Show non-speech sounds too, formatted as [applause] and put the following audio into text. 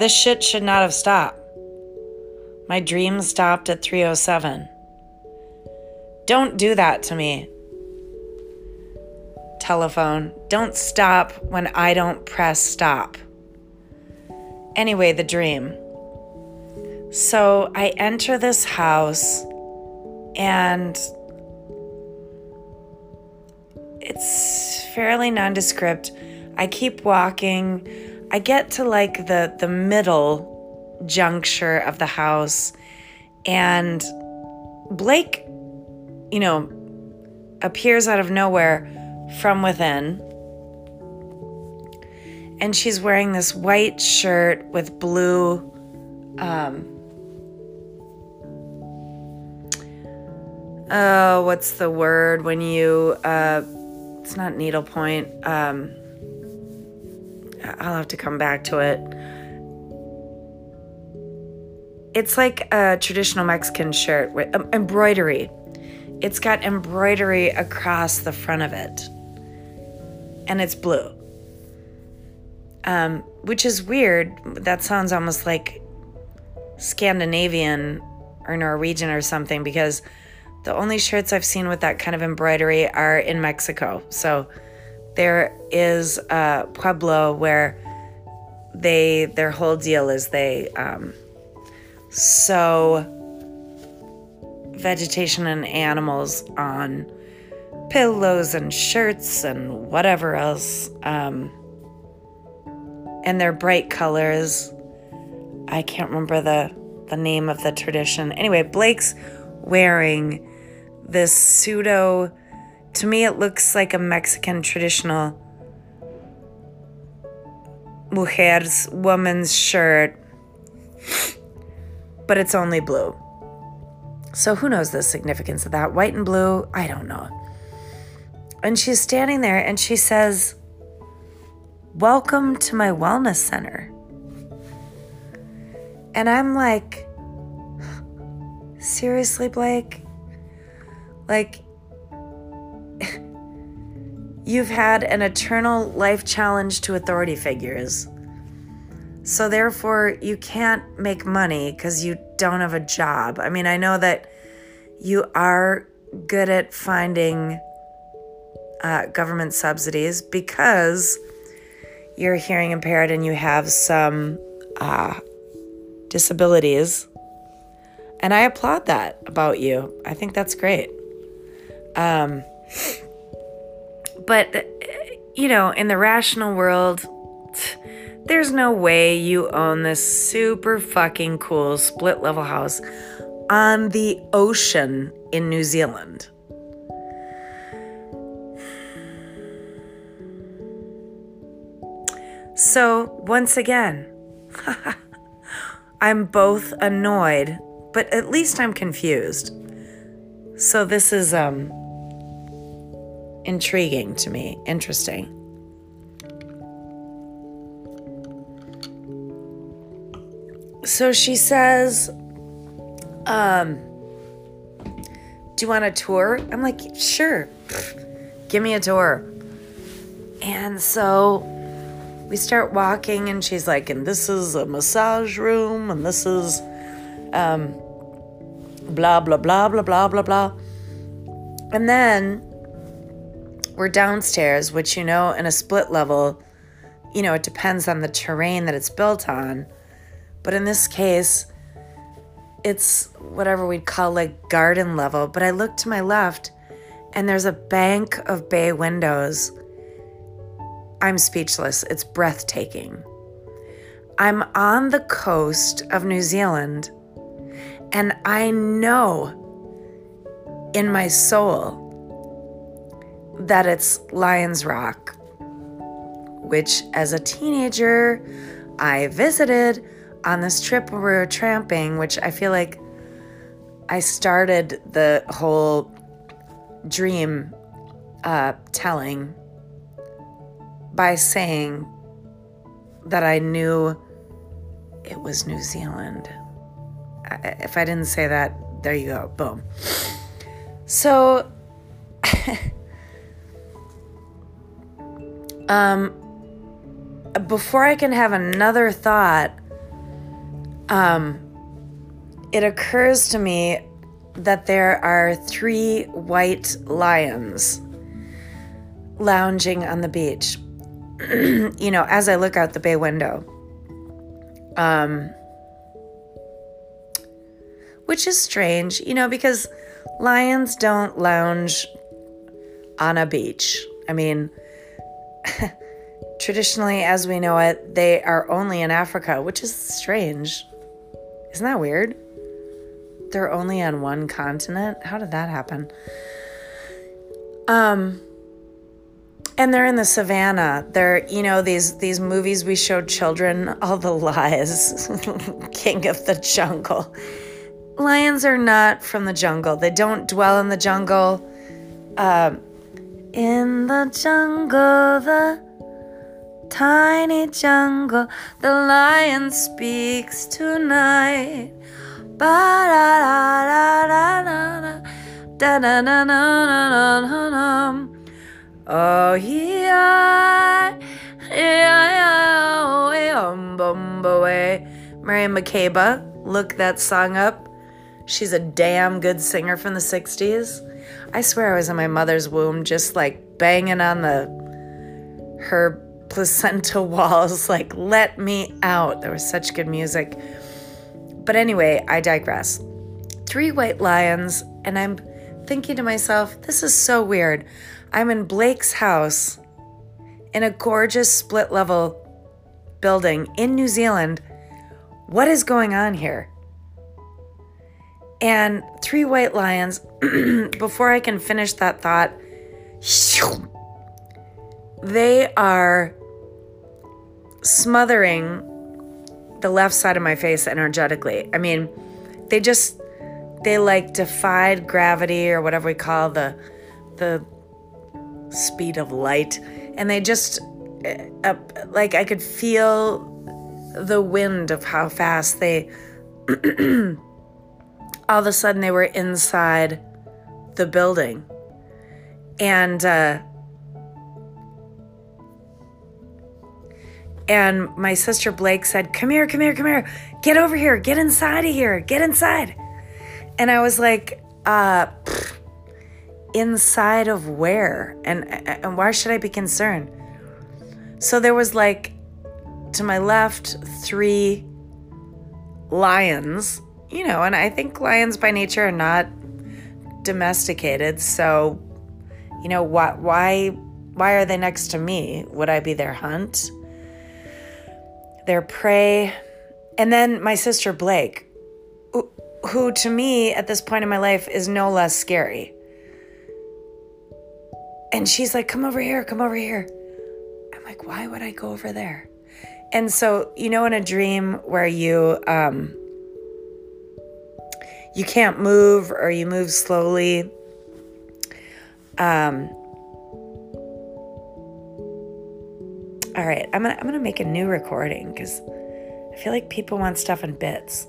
This shit should not have stopped. My dream stopped at 307. Don't do that to me. Telephone, don't stop when I don't press stop. Anyway, the dream. So I enter this house and it's fairly nondescript. I keep walking. I get to like the the middle juncture of the house and Blake, you know, appears out of nowhere from within. And she's wearing this white shirt with blue um oh, what's the word when you uh it's not needlepoint. Um I'll have to come back to it. It's like a traditional Mexican shirt with um, embroidery. It's got embroidery across the front of it. And it's blue. Um, which is weird. That sounds almost like Scandinavian or Norwegian or something because the only shirts I've seen with that kind of embroidery are in Mexico. So there is a pueblo where they their whole deal is they um, sew vegetation and animals on pillows and shirts and whatever else. Um, and they're bright colors. I can't remember the the name of the tradition. Anyway, Blake's wearing this pseudo to me it looks like a Mexican traditional mujer's woman's shirt but it's only blue. So who knows the significance of that? White and blue, I don't know. And she's standing there and she says, Welcome to my wellness center. And I'm like, Seriously, Blake? Like, you've had an eternal life challenge to authority figures. So, therefore, you can't make money because you don't have a job. I mean, I know that you are good at finding uh, government subsidies because you're hearing impaired and you have some uh, disabilities. And I applaud that about you. I think that's great. Um, but, you know, in the rational world, there's no way you own this super fucking cool split level house on the ocean in New Zealand. So, once again, [laughs] I'm both annoyed, but at least I'm confused. So, this is um intriguing to me, interesting. So she says, um, do you want a tour? I'm like, sure. Give me a tour. And so we start walking, and she's like, and this is a massage room, and this is um, blah, blah, blah, blah, blah, blah, blah. And then we're downstairs, which, you know, in a split level, you know, it depends on the terrain that it's built on. But in this case, it's whatever we'd call like garden level. But I look to my left and there's a bank of bay windows. I'm speechless. It's breathtaking. I'm on the coast of New Zealand and I know in my soul that it's Lions Rock, which as a teenager I visited on this trip where we were tramping, which I feel like I started the whole dream uh, telling by saying that I knew it was New Zealand. If I didn't say that, there you go. Boom. So, [laughs] um, before I can have another thought, um, it occurs to me that there are three white lions lounging on the beach. [clears throat] you know, as I look out the bay window. Um, which is strange, you know, because lions don't lounge on a beach. I mean, [laughs] traditionally, as we know it, they are only in Africa, which is strange. Isn't that weird? They're only on one continent. How did that happen? Um, and they're in the savannah. They're, you know, these these movies we showed children, [laughs] all the lies, [laughs] king of the jungle. Lions are not from the jungle. They don't dwell in the jungle. Uh, in the jungle, the tiny jungle, the lion speaks tonight. Ba da da da da da da da da da da da Oh yeah, yeah, yeah, Mary Makeba, look that song up. She's a damn good singer from the 60s. I swear I was in my mother's womb just like banging on the her placenta [laughs] walls like let me out. There was such good music. But anyway, I digress. Three white lions and I'm thinking to myself, this is so weird. I'm in Blake's house in a gorgeous split level building in New Zealand. What is going on here? And three white lions, [clears throat] before I can finish that thought, they are smothering the left side of my face energetically. I mean, they just they like defied gravity or whatever we call the the speed of light. And they just, uh, like, I could feel the wind of how fast they, [clears throat] all of a sudden, they were inside the building. And, uh, and my sister Blake said, Come here, come here, come here. Get over here. Get inside of here. Get inside. And I was like, uh, inside of where and and why should I be concerned? So there was like to my left three lions, you know, and I think lions by nature are not domesticated, so you know, why why why are they next to me? Would I be their hunt? Their prey? And then my sister Blake, who, who to me at this point in my life is no less scary and she's like, come over here, come over here. I'm like, why would I go over there? And so, you know, in a dream where you, um, you can't move or you move slowly. Um, all right, I'm gonna I'm gonna make a new recording because I feel like people want stuff in bits.